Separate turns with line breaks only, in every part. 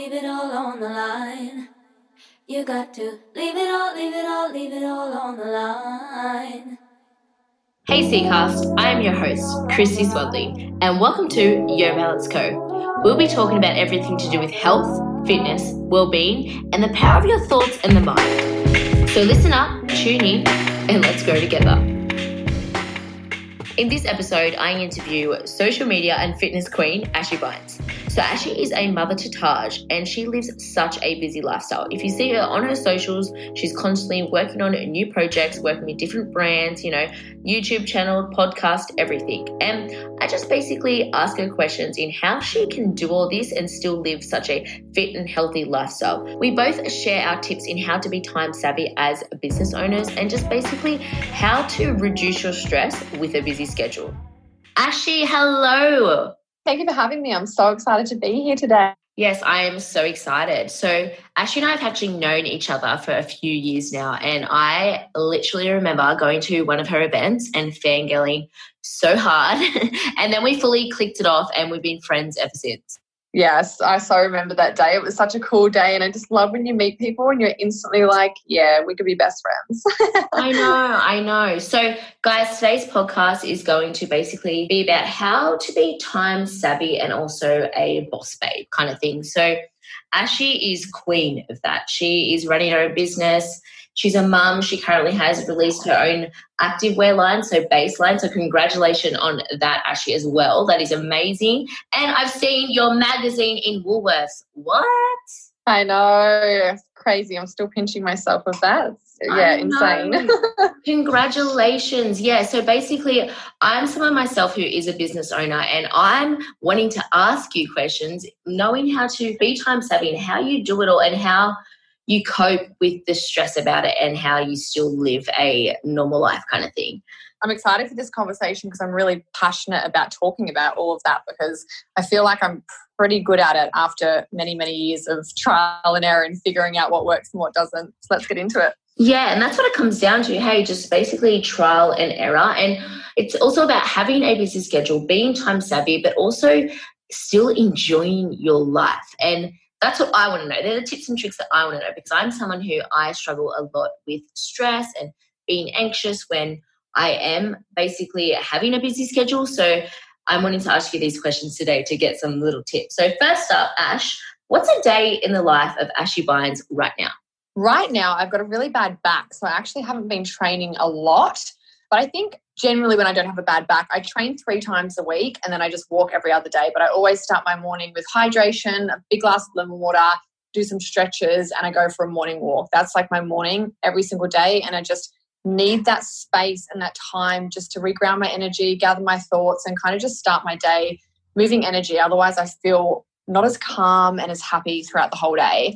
leave it all on the line. You got to leave it all, leave it all, leave it all on the line.
Hey Seacast, I am your host, Christy Swadley, and welcome to Yo Balance Co. We'll be talking about everything to do with health, fitness, well-being, and the power of your thoughts and the mind. So listen up, tune in, and let's grow together. In this episode, I interview social media and fitness queen Ashy Bines. So Ashy is a mother to Taj and she lives such a busy lifestyle. If you see her on her socials, she's constantly working on new projects, working with different brands, you know, YouTube channel, podcast, everything. And I just basically ask her questions in how she can do all this and still live such a fit and healthy lifestyle. We both share our tips in how to be time savvy as business owners and just basically how to reduce your stress with a busy schedule. Ashy, hello.
Thank you for having me. I'm so excited to be here today.
Yes, I am so excited. So, Ashley and I have actually known each other for a few years now, and I literally remember going to one of her events and fangirling so hard. and then we fully clicked it off, and we've been friends ever since.
Yes, I so remember that day. It was such a cool day, and I just love when you meet people and you're instantly like, yeah, we could be best friends.
I know, I know. So, guys, today's podcast is going to basically be about how to be time savvy and also a boss babe kind of thing. So, Ashy is queen of that. She is running her own business. She's a mum. She currently has released her own activewear line, so baseline. So congratulations on that, Ashley, as well. That is amazing. And I've seen your magazine in Woolworths. What?
I know. crazy. I'm still pinching myself with that. Yeah, insane.
Congratulations. Yeah. So basically, I'm someone myself who is a business owner and I'm wanting to ask you questions, knowing how to be time savvy and how you do it all and how you cope with the stress about it and how you still live a normal life kind of thing.
I'm excited for this conversation because I'm really passionate about talking about all of that because I feel like I'm pretty good at it after many, many years of trial and error and figuring out what works and what doesn't. So let's get into it.
Yeah, and that's what it comes down to. Hey, just basically trial and error. And it's also about having a busy schedule, being time savvy, but also still enjoying your life. And that's what I want to know. They're the tips and tricks that I want to know because I'm someone who I struggle a lot with stress and being anxious when I am basically having a busy schedule. So I'm wanting to ask you these questions today to get some little tips. So first up, Ash, what's a day in the life of Ashy Bines right now?
Right now, I've got a really bad back, so I actually haven't been training a lot. But I think generally when I don't have a bad back, I train three times a week and then I just walk every other day. But I always start my morning with hydration, a big glass of lemon water, do some stretches, and I go for a morning walk. That's like my morning every single day. And I just need that space and that time just to reground my energy, gather my thoughts, and kind of just start my day moving energy. Otherwise, I feel not as calm and as happy throughout the whole day.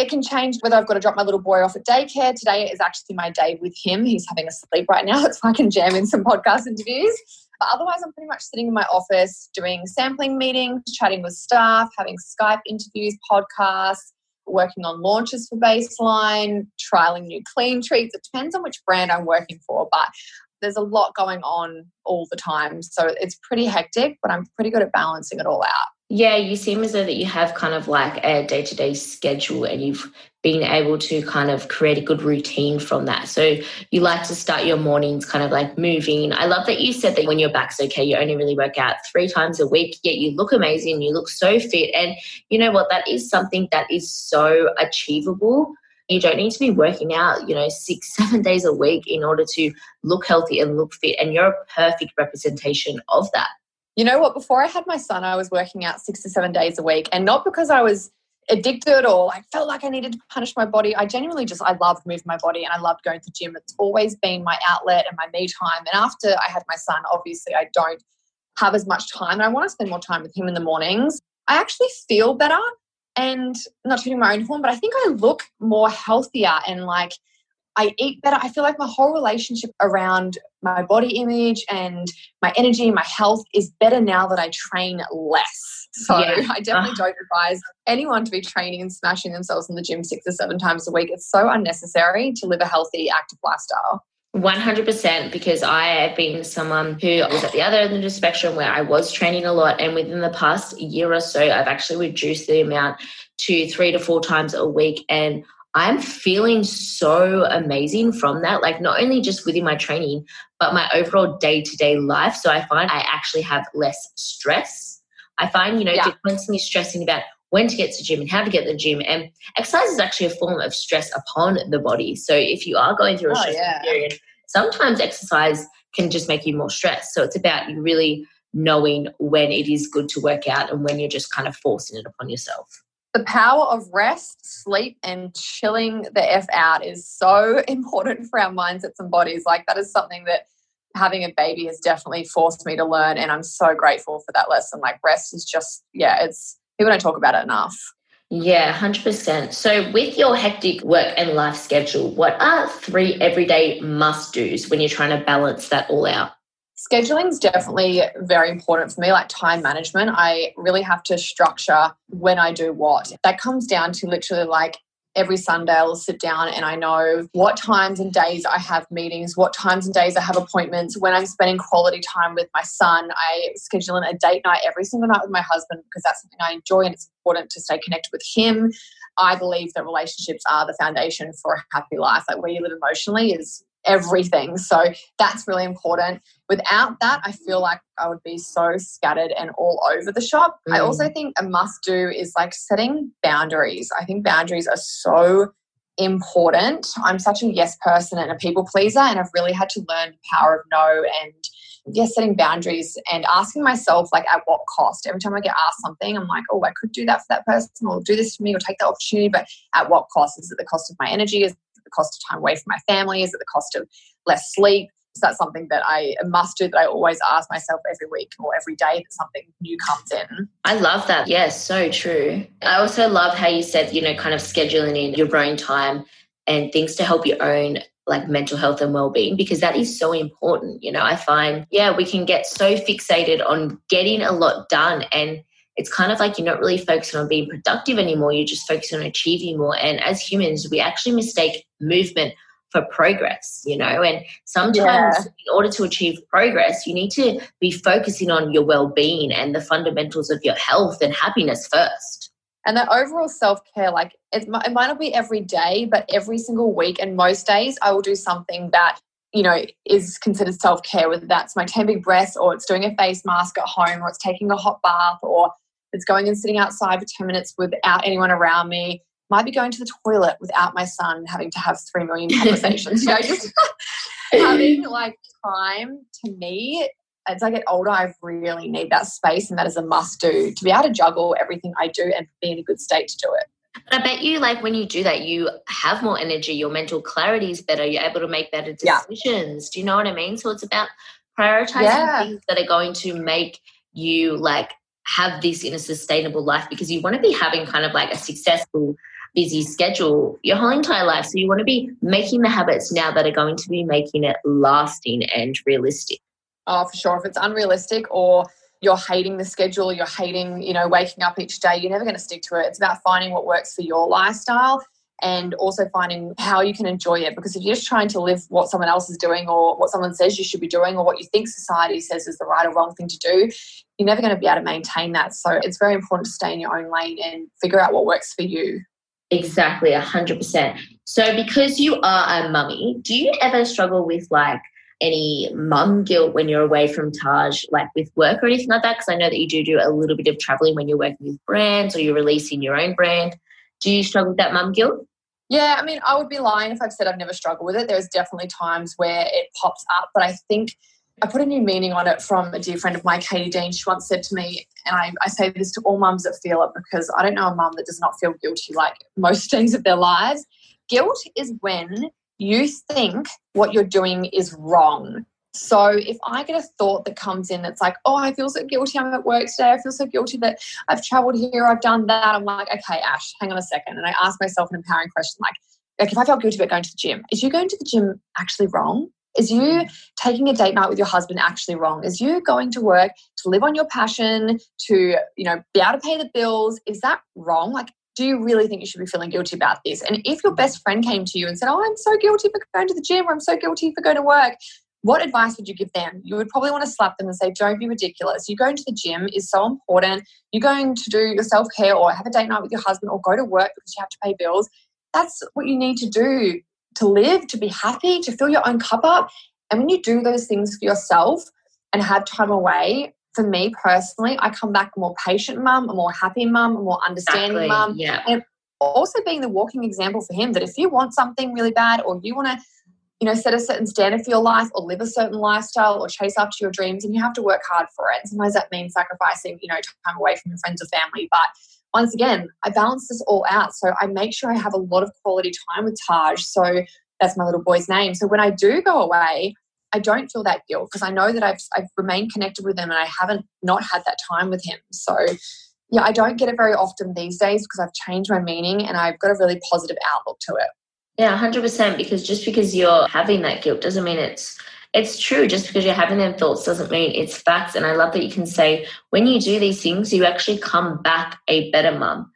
It can change whether I've got to drop my little boy off at daycare. Today is actually my day with him. He's having a sleep right now. That's why I can jam in some podcast interviews. But otherwise, I'm pretty much sitting in my office doing sampling meetings, chatting with staff, having Skype interviews, podcasts, working on launches for baseline, trialing new clean treats. It depends on which brand I'm working for, but there's a lot going on all the time. So it's pretty hectic, but I'm pretty good at balancing it all out.
Yeah, you seem as though that you have kind of like a day to day schedule and you've been able to kind of create a good routine from that. So you like to start your mornings kind of like moving. I love that you said that when your back's okay, you only really work out three times a week, yet you look amazing, you look so fit. And you know what? That is something that is so achievable. You don't need to be working out, you know, six, seven days a week in order to look healthy and look fit. And you're a perfect representation of that.
You know what? Before I had my son, I was working out six to seven days a week, and not because I was addicted or I felt like I needed to punish my body. I genuinely just I loved moving my body and I loved going to the gym. It's always been my outlet and my me time. And after I had my son, obviously I don't have as much time and I want to spend more time with him in the mornings. I actually feel better and not tuning my own horn, but I think I look more healthier and like I eat better. I feel like my whole relationship around my body image and my energy and my health is better now that I train less. So yeah. I definitely uh. don't advise anyone to be training and smashing themselves in the gym six or seven times a week. It's so unnecessary to live a healthy, active lifestyle.
100% because I have been someone who was at the other end of the spectrum where I was training a lot. And within the past year or so, I've actually reduced the amount to three to four times a week. And I'm feeling so amazing from that. Like, not only just within my training, but my overall day to day life. So I find I actually have less stress. I find, you know, yeah. constantly stressing about when to get to the gym and how to get to the gym. And exercise is actually a form of stress upon the body. So if you are going through a oh, stressful yeah. period, sometimes exercise can just make you more stressed. So it's about you really knowing when it is good to work out and when you're just kind of forcing it upon yourself.
The power of rest, sleep, and chilling the F out is so important for our mindsets and bodies. Like, that is something that having a baby has definitely forced me to learn. And I'm so grateful for that lesson. Like, rest is just, yeah, it's people don't talk about it enough.
Yeah, 100%. So, with your hectic work and life schedule, what are three everyday must do's when you're trying to balance that all out?
Scheduling is definitely very important for me, like time management. I really have to structure when I do what. That comes down to literally like every Sunday I'll sit down and I know what times and days I have meetings, what times and days I have appointments, when I'm spending quality time with my son. I schedule in a date night every single night with my husband because that's something I enjoy and it's important to stay connected with him. I believe that relationships are the foundation for a happy life. Like where you live emotionally is everything. So that's really important. Without that, I feel like I would be so scattered and all over the shop. Mm. I also think a must do is like setting boundaries. I think boundaries are so important. I'm such a yes person and a people pleaser, and I've really had to learn the power of no and yes, setting boundaries and asking myself like at what cost. Every time I get asked something, I'm like, oh, I could do that for that person, or do this for me, or take that opportunity, but at what cost? Is it the cost of my energy? Is the cost of time away from my family? Is it the cost of less sleep? Is that something that I must do that I always ask myself every week or every day that something new comes in.
I love that. Yes, so true. I also love how you said, you know, kind of scheduling in your own time and things to help your own like mental health and well-being because that is so important you know i find yeah we can get so fixated on getting a lot done and it's kind of like you're not really focusing on being productive anymore. You're just focusing on achieving more. And as humans, we actually mistake movement for progress, you know. And sometimes, yeah. in order to achieve progress, you need to be focusing on your well being and the fundamentals of your health and happiness first.
And that overall self care, like it might, it might not be every day, but every single week and most days, I will do something that you know, is considered self care, whether that's my 10 big breaths or it's doing a face mask at home or it's taking a hot bath or it's going and sitting outside for 10 minutes without anyone around me. Might be going to the toilet without my son having to have three million conversations. you know, just having like time to me as I get older, I really need that space, and that is a must do to be able to juggle everything I do and be in a good state to do it.
But I bet you, like, when you do that, you have more energy, your mental clarity is better, you're able to make better decisions. Yeah. Do you know what I mean? So it's about prioritizing yeah. things that are going to make you, like, have this in a sustainable life because you want to be having kind of like a successful busy schedule your whole entire life so you want to be making the habits now that are going to be making it lasting and realistic
oh for sure if it's unrealistic or you're hating the schedule you're hating you know waking up each day you're never going to stick to it it's about finding what works for your lifestyle and also finding how you can enjoy it. Because if you're just trying to live what someone else is doing or what someone says you should be doing or what you think society says is the right or wrong thing to do, you're never going to be able to maintain that. So it's very important to stay in your own lane and figure out what works for you.
Exactly, 100%. So because you are a mummy, do you ever struggle with like any mum guilt when you're away from Taj, like with work or anything like that? Because I know that you do do a little bit of traveling when you're working with brands or you're releasing your own brand. Do you struggle with that mum guilt?
Yeah, I mean, I would be lying if I've said I've never struggled with it. There's definitely times where it pops up, but I think I put a new meaning on it from a dear friend of mine, Katie Dean. She once said to me, and I, I say this to all mums that feel it because I don't know a mum that does not feel guilty like most days of their lives. Guilt is when you think what you're doing is wrong. So if I get a thought that comes in that's like, oh, I feel so guilty, I'm at work today, I feel so guilty that I've traveled here, I've done that, I'm like, okay, Ash, hang on a second. And I ask myself an empowering question like, like if I felt guilty about going to the gym, is you going to the gym actually wrong? Is you mm-hmm. taking a date night with your husband actually wrong? Is you going to work to live on your passion, to, you know, be able to pay the bills, is that wrong? Like do you really think you should be feeling guilty about this? And if your mm-hmm. best friend came to you and said, Oh, I'm so guilty for going to the gym or I'm so guilty for going to work, what advice would you give them? You would probably want to slap them and say, Don't be ridiculous. You going to the gym is so important. You're going to do your self care or have a date night with your husband or go to work because you have to pay bills. That's what you need to do to live, to be happy, to fill your own cup up. And when you do those things for yourself and have time away, for me personally, I come back a more patient mum, a more happy mum, a more understanding
Exactly.
mum.
Yeah.
And also being the walking example for him that if you want something really bad or you want to, you know, set a certain standard for your life or live a certain lifestyle or chase after your dreams, and you have to work hard for it. And sometimes that means sacrificing, you know, time away from your friends or family. But once again, I balance this all out. So I make sure I have a lot of quality time with Taj. So that's my little boy's name. So when I do go away, I don't feel that guilt because I know that I've, I've remained connected with him and I haven't not had that time with him. So yeah, I don't get it very often these days because I've changed my meaning and I've got a really positive outlook to it.
Yeah, hundred percent. Because just because you're having that guilt doesn't mean it's it's true. Just because you're having them thoughts doesn't mean it's facts. And I love that you can say when you do these things, you actually come back a better mum.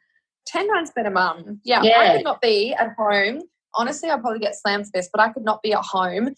10 times better mum. Yeah,
Yeah.
I could not be at home. Honestly, I'll probably get slammed for this, but I could not be at home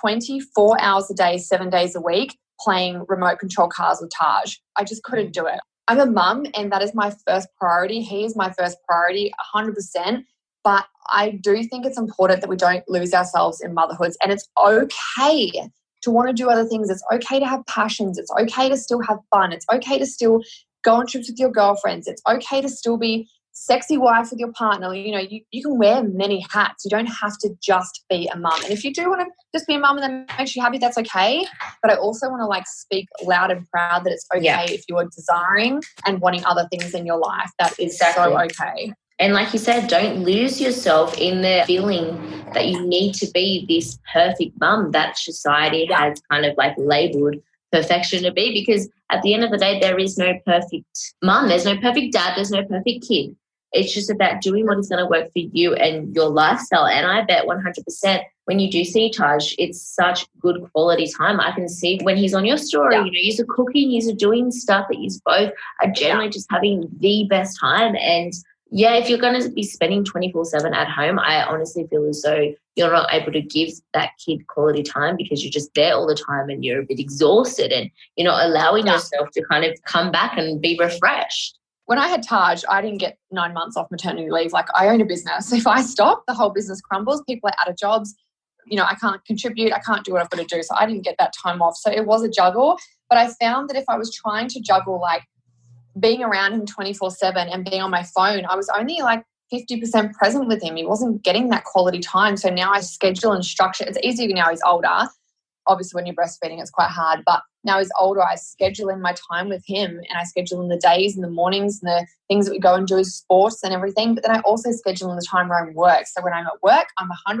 24 hours a day, seven days a week, playing remote control cars with Taj. I just couldn't mm. do it. I'm a mum, and that is my first priority. He is my first priority, 100%. But I do think it's important that we don't lose ourselves in motherhoods, and it's okay to want to do other things. It's okay to have passions. It's okay to still have fun. It's okay to still go on trips with your girlfriends. It's okay to still be sexy wife with your partner. You know, you, you can wear many hats. You don't have to just be a mum. And if you do want to just be a mum and that makes you happy, that's okay. But I also want to like speak loud and proud that it's okay
Yeah.
if you are desiring and wanting other things in your life. That is so okay.
And like you said, don't lose yourself in the feeling that you need to be this perfect mum that society has kind of like labeled perfection to be. Because at the end of the day, there is no perfect mum, there's no perfect dad, there's no perfect kid. It's just about doing what is going to work for you and your lifestyle. And I bet 100% when you do see Taj, it's such good quality time. I can see when he's on your story,
Yeah.
you know, you're cooking, you're doing stuff that you both are generally just having the best time. And yeah, if you're going to be spending 24 7 at home, I honestly feel as though you're not able to give that kid quality time because you're just there all the time and you're a bit exhausted and you're not allowing
Yeah.
yourself to kind of come back and be refreshed.
When I had Taj, I didn't get nine months off maternity leave. Like I own a business. If I stop, the whole business crumbles. People are out of jobs. You know, I can't contribute. I can't do what I've got to do. So I didn't get that time off. So it was a juggle. But I found that if I was trying to juggle like being around him 24 7 and being on my phone, I was only like 50% present with him. He wasn't getting that quality time. So now I schedule and structure. It's easier now he's older. Obviously, when you're breastfeeding, it's quite hard. But now he's older, I schedule in my time with him and I schedule in the days and the mornings and the things that we go and do sports and everything. But then I also schedule in the time where I'm work. So when I'm at work, I'm 100%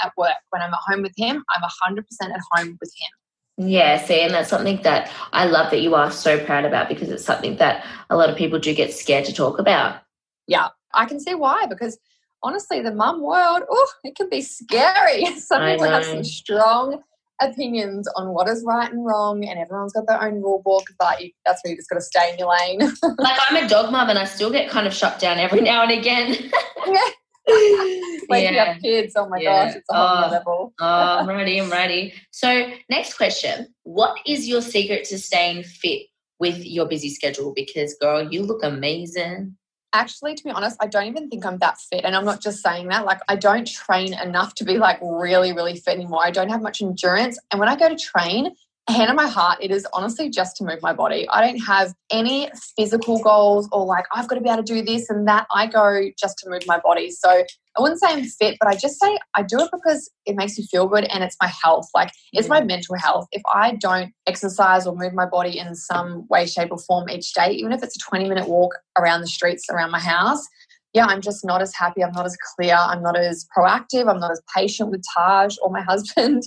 at work. When I'm at home with him, I'm 100% at home with him.
Yeah, see, and that's something that I love that you are so proud about because it's something that a lot of people do get scared to talk about.
Yeah, I can see why because honestly, the mum world, oh, it can be scary. Some people have some strong opinions on what is right and wrong, and everyone's got their own rule book. But you, that's where you just got to stay in your lane.
like I'm a dog mum and I still get kind of shut down every now and again.
When you
yeah.
have kids, oh my
Yeah.
gosh, it's a whole
Oh.
level.
Oh, I'm ready. I'm ready. So, next question What is your secret to staying fit with your busy schedule? Because, girl, you look amazing.
Actually, to be honest, I don't even think I'm that fit. And I'm not just saying that. Like, I don't train enough to be like really, really fit anymore. I don't have much endurance. And when I go to train, hand on my heart, it is honestly just to move my body. I don't have any physical goals or like, I've got to be able to do this and that. I go just to move my body. So I wouldn't say I'm fit, but I just say I do it because it makes me feel good and it's my health. Like, it's my mental health. If I don't exercise or move my body in some way, shape, or form each day, even if it's a 20 minute walk around the streets around my house, yeah, I'm just not as happy. I'm not as clear. I'm not as proactive. I'm not as patient with Taj or my husband.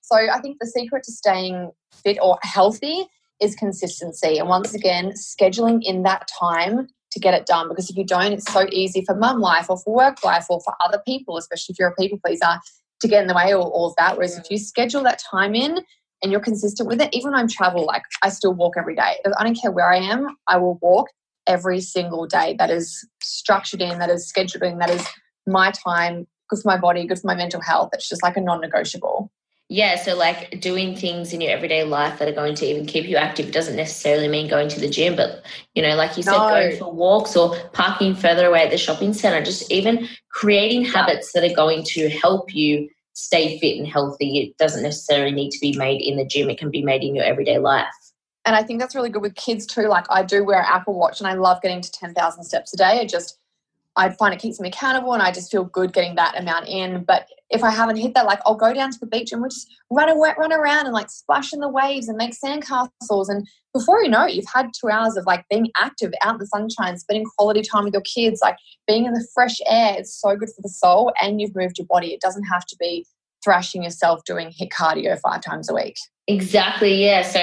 So I think the secret to staying fit or healthy is consistency. And once again, scheduling in that time to get it done. Because if you don't, it's so easy for mum life or for work life or for other people, especially if you're a people pleaser, to get in the way of all of that. Whereas if you schedule that time in and you're consistent with it, even when I'm travel, like I still walk every day. I don't care where I am, I will walk. Every single day. That is structured in, that is scheduled in, that is my time, good for my body, good for my mental health. It's just like a non negotiable.
Yeah, so like doing things in your everyday life that are going to even keep you active doesn't necessarily mean going to the gym, but you know, like you said,
No.
going for walks or parking further away at the shopping center, just even creating habits that are going to help you stay fit and healthy. It doesn't necessarily need to be made in the gym, it can be made in your everyday life.
And I think that's really good with kids too. Like I do wear an Apple Watch and I love getting to 10,000 steps a day. I just, I find it keeps me accountable and I just feel good getting that amount in. But if I haven't hit that, like I'll go down to the beach and we'll just run, away, run around and like splash in the waves and make sandcastles. And before you know it, you've had two hours of like being active out in the sunshine, spending quality time with your kids, like being in the fresh air. It's so good for the soul and you've moved your body. It doesn't have to be thrashing yourself doing HIIT cardio five times a week.
Exactly, yeah. So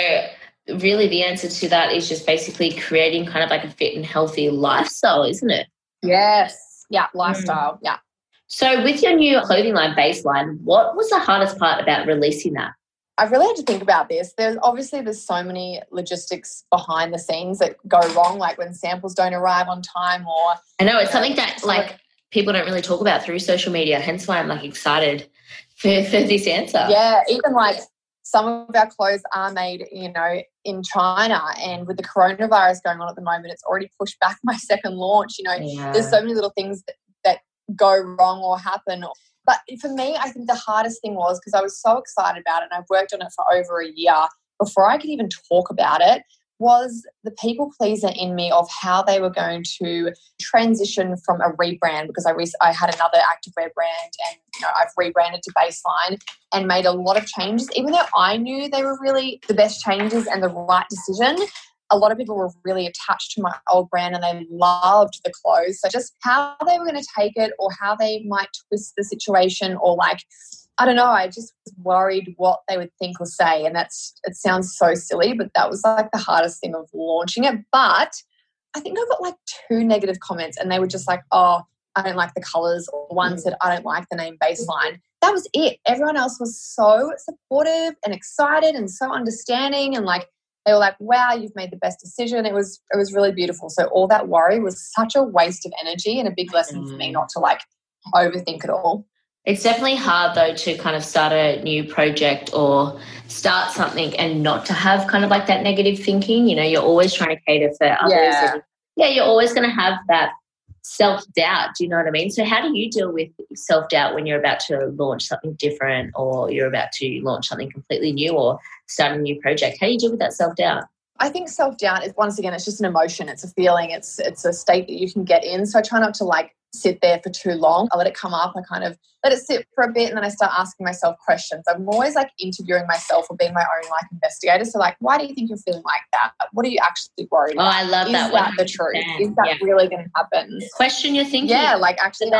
really the answer to that is just basically creating kind of like a fit and healthy lifestyle, isn't it?
Yes. Yeah. Mm. Lifestyle. Yeah.
So with your new clothing line baseline, what was the hardest part about releasing that?
I really had to think about this. There's obviously there's so many logistics behind the scenes that go wrong, like when samples don't arrive on time or
I know it's something that like people don't really talk about through social media, hence why I'm like excited for, for this answer.
yeah, even like some of our clothes are made, you know, in China and with the coronavirus going on at the moment, it's already pushed back my second launch. You know,
Yeah.
there's so many little things that, that go wrong or happen. But for me, I think the hardest thing was because I was so excited about it and I've worked on it for over a year before I could even talk about it was the people pleaser in me of how they were going to transition from a rebrand because I, re- I had another activewear brand and you know, I've rebranded to Baseline and made a lot of changes even though I knew they were really the best changes and the right decision a lot of people were really attached to my old brand and they loved the clothes. So just how they were going to take it or how they might twist the situation or like I don't know, I just was worried what they would think or say. And that's it sounds so silly, but that was like the hardest thing of launching it. But I think I got like two negative comments and they were just like, oh, I don't like the colors, or one
Mm.
said, I don't like the name baseline. That was it. Everyone else was so supportive and excited and so understanding and like they were like, "Wow, you've made the best decision." It was it was really beautiful. So all that worry was such a waste of energy and a big lesson for me
Mm.
not to like overthink it all.
It's definitely hard though to kind of start a new project or start something and not to have kind of like that negative thinking. You know, you're always trying to cater for others.
Yeah.
Yeah, you're always going to have that self doubt. Do you know what I mean? So, how do you deal with self doubt when you're about to launch something different or you're about to launch something completely new or start a new project? How do you deal with that self doubt?
I think self doubt is once again, it's just an emotion. It's a feeling. It's it's a state that you can get in. So I try not to like sit there for too long. I let it come up. I kind of let it sit for a bit, and then I start asking myself questions. I'm always like interviewing myself or being my own like investigator. So like, why do you think you're feeling like that? What are you actually worried
Oh,
about?
I love
Is
that.
that the truth? Is that
Yeah.
really going to happen?
Question your thinking.
Yeah, like actually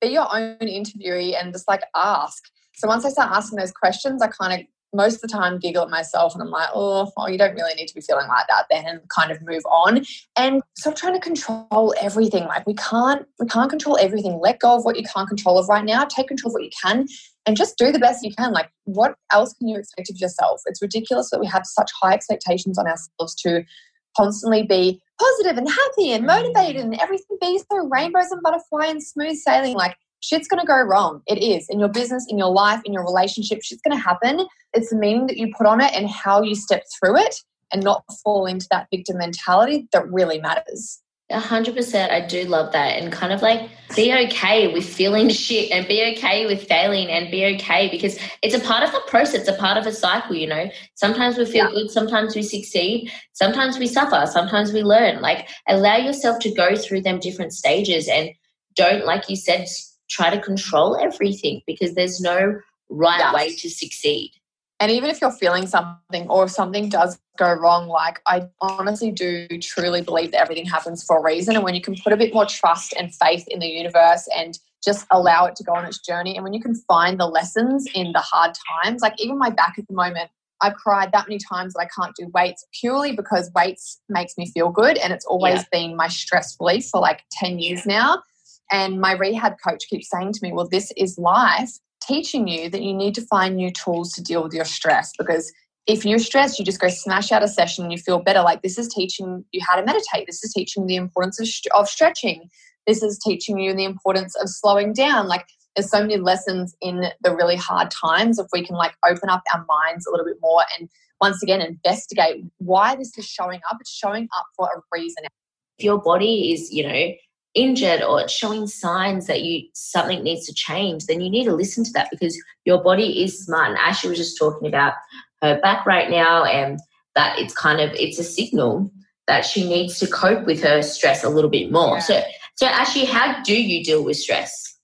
be your own interviewee and just like ask. So once I start asking those questions, I kind of most of the time giggle at myself and I'm like, oh, well, you don't really need to be feeling like that then and kind of move on. And stop trying to control everything. Like we can't we can't control everything. Let go of what you can't control of right now. Take control of what you can and just do the best you can. Like what else can you expect of yourself? It's ridiculous that we have such high expectations on ourselves to constantly be positive and happy and motivated and everything be so rainbows and butterfly and smooth sailing. Like shit's going to go wrong. It is in your business, in your life, in your relationship. Shit's going to happen. It's the meaning that you put on it and how you step through it and not fall into that victim mentality that really matters.
A hundred percent. I do love that. And kind of like be okay with feeling shit and be okay with failing and be okay because it's a part of the process, it's a part of a cycle, you know. Sometimes we feel
Yeah.
good, sometimes we succeed, sometimes we suffer, sometimes we learn. Like allow yourself to go through them different stages and don't, like you said, try to control everything because there's no right
Yes.
way to succeed.
And even if you're feeling something or if something does go wrong, like I honestly do truly believe that everything happens for a reason. And when you can put a bit more trust and faith in the universe and just allow it to go on its journey, and when you can find the lessons in the hard times, like even my back at the moment, I've cried that many times that I can't do weights purely because weights makes me feel good. And it's always
Yeah.
been my stress relief for like 10 years now. And my rehab coach keeps saying to me, Well, this is life teaching you that you need to find new tools to deal with your stress because if you're stressed, you just go smash out a session and you feel better. Like this is teaching you how to meditate. This is teaching the importance of, of stretching. This is teaching you the importance of slowing down. Like there's so many lessons in the really hard times if we can like open up our minds a little bit more and once again investigate why this is showing up. It's showing up for a reason.
If your body is, you know, injured or it's showing signs that you something needs to change, then you need to listen to that because your body is smart. And Ashley was just talking about her back right now and that it's kind of it's a signal that she needs to cope with her stress a little bit more. Yeah. So so Ashley, how do you deal with stress?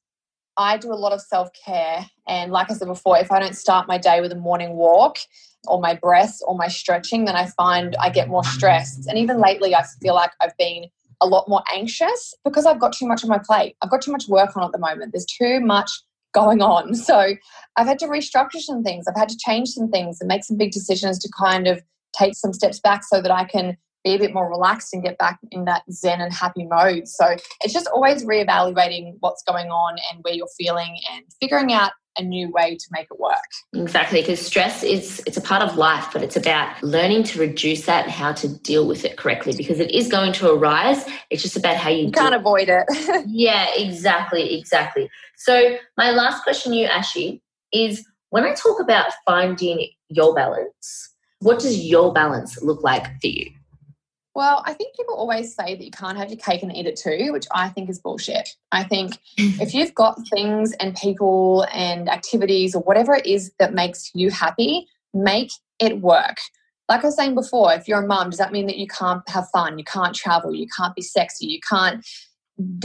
I do a lot of self-care and like I said before, if I don't start my day with a morning walk or my breath or my stretching, then I find I get more stressed. And even lately I feel like I've been a lot more anxious because I've got too much on my plate. I've got too much work on at the moment. There's too much going on. So I've had to restructure some things. I've had to change some things and make some big decisions to kind of take some steps back so that I can be a bit more relaxed and get back in that zen and happy mode. So it's just always reevaluating what's going on and where you're feeling and figuring out a new way to make it work.
Exactly, because stress is it's a part of life, but it's about learning to reduce that and how to deal with it correctly because it is going to arise. It's just about how you,
you can't avoid it.
yeah, exactly, exactly. So my last question to you, Ashy, is when I talk about finding your balance, what does your balance look like for you?
Well, I think people always say that you can't have your cake and eat it too, which I think is bullshit. I think if you've got things and people and activities or whatever it is that makes you happy, make it work. Like I was saying before, if you're a mum, does that mean that you can't have fun? You can't travel? You can't be sexy? You can't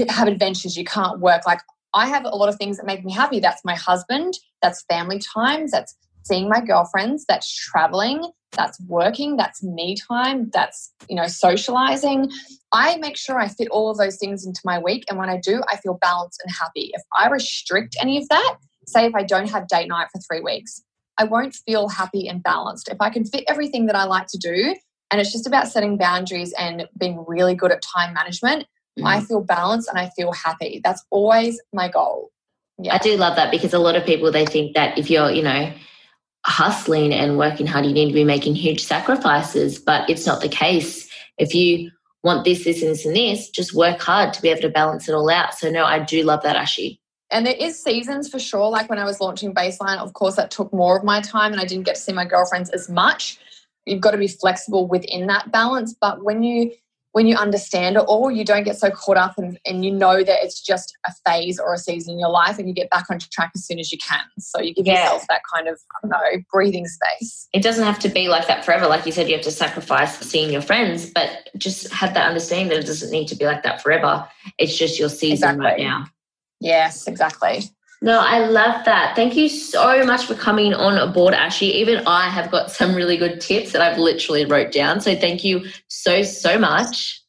have adventures? You can't work? Like, I have a lot of things that make me happy. That's my husband, that's family times, that's seeing my girlfriends, that's traveling, that's working, that's me time, that's, you know, socializing. I make sure I fit all of those things into my week. And when I do, I feel balanced and happy. If I restrict any of that, say if I don't have date night for three weeks, I won't feel happy and balanced. If I can fit everything that I like to do, and it's just about setting boundaries and being really good at time management, mm. I feel balanced and I feel happy. That's always my goal.
Yeah. I do love that because a lot of people they think that if you're, you know, hustling and working hard, you need to be making huge sacrifices. But it's not the case. If you want this, this, and this, and this, just work hard to be able to balance it all out. So, no, I do love that, Ashy.
And there is seasons for sure. Like when I was launching Baseline, of course, that took more of my time and I didn't get to see my girlfriends as much. You've got to be flexible within that balance. But when you when you understand it all, you don't get so caught up and, and you know that it's just a phase or a season in your life and you get back on track as soon as you can. So you give yeah. yourself that kind of, I don't know, breathing space.
It doesn't have to be like that forever. Like you said, you have to sacrifice seeing your friends, but just have that understanding that it doesn't need to be like that forever. It's just your season exactly. right now.
Yes, exactly.
No, I love that. Thank you so much for coming on board, Ashley. Even I have got some really good tips that I've literally wrote down. So thank you so, so much.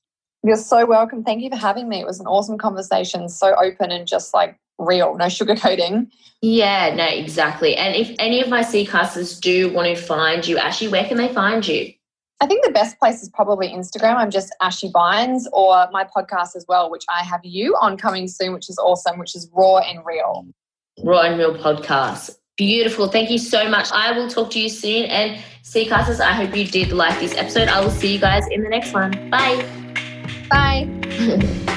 You're so welcome. Thank you for having me. It was an awesome conversation, so open and just like real, no sugarcoating.
Yeah, no, exactly. And if any of my Seacasters do want to find you, Ashley, where can they find you?
I think the best place is probably Instagram. I'm just Ashley Bines or my podcast as well, which I have you on coming soon, which is awesome, which is Raw and Real.
Raw and Real podcast. Beautiful. Thank you so much. I will talk to you soon. And Seacasters, I hope you did like this episode. I will see you guys in the next one. Bye.
Bye.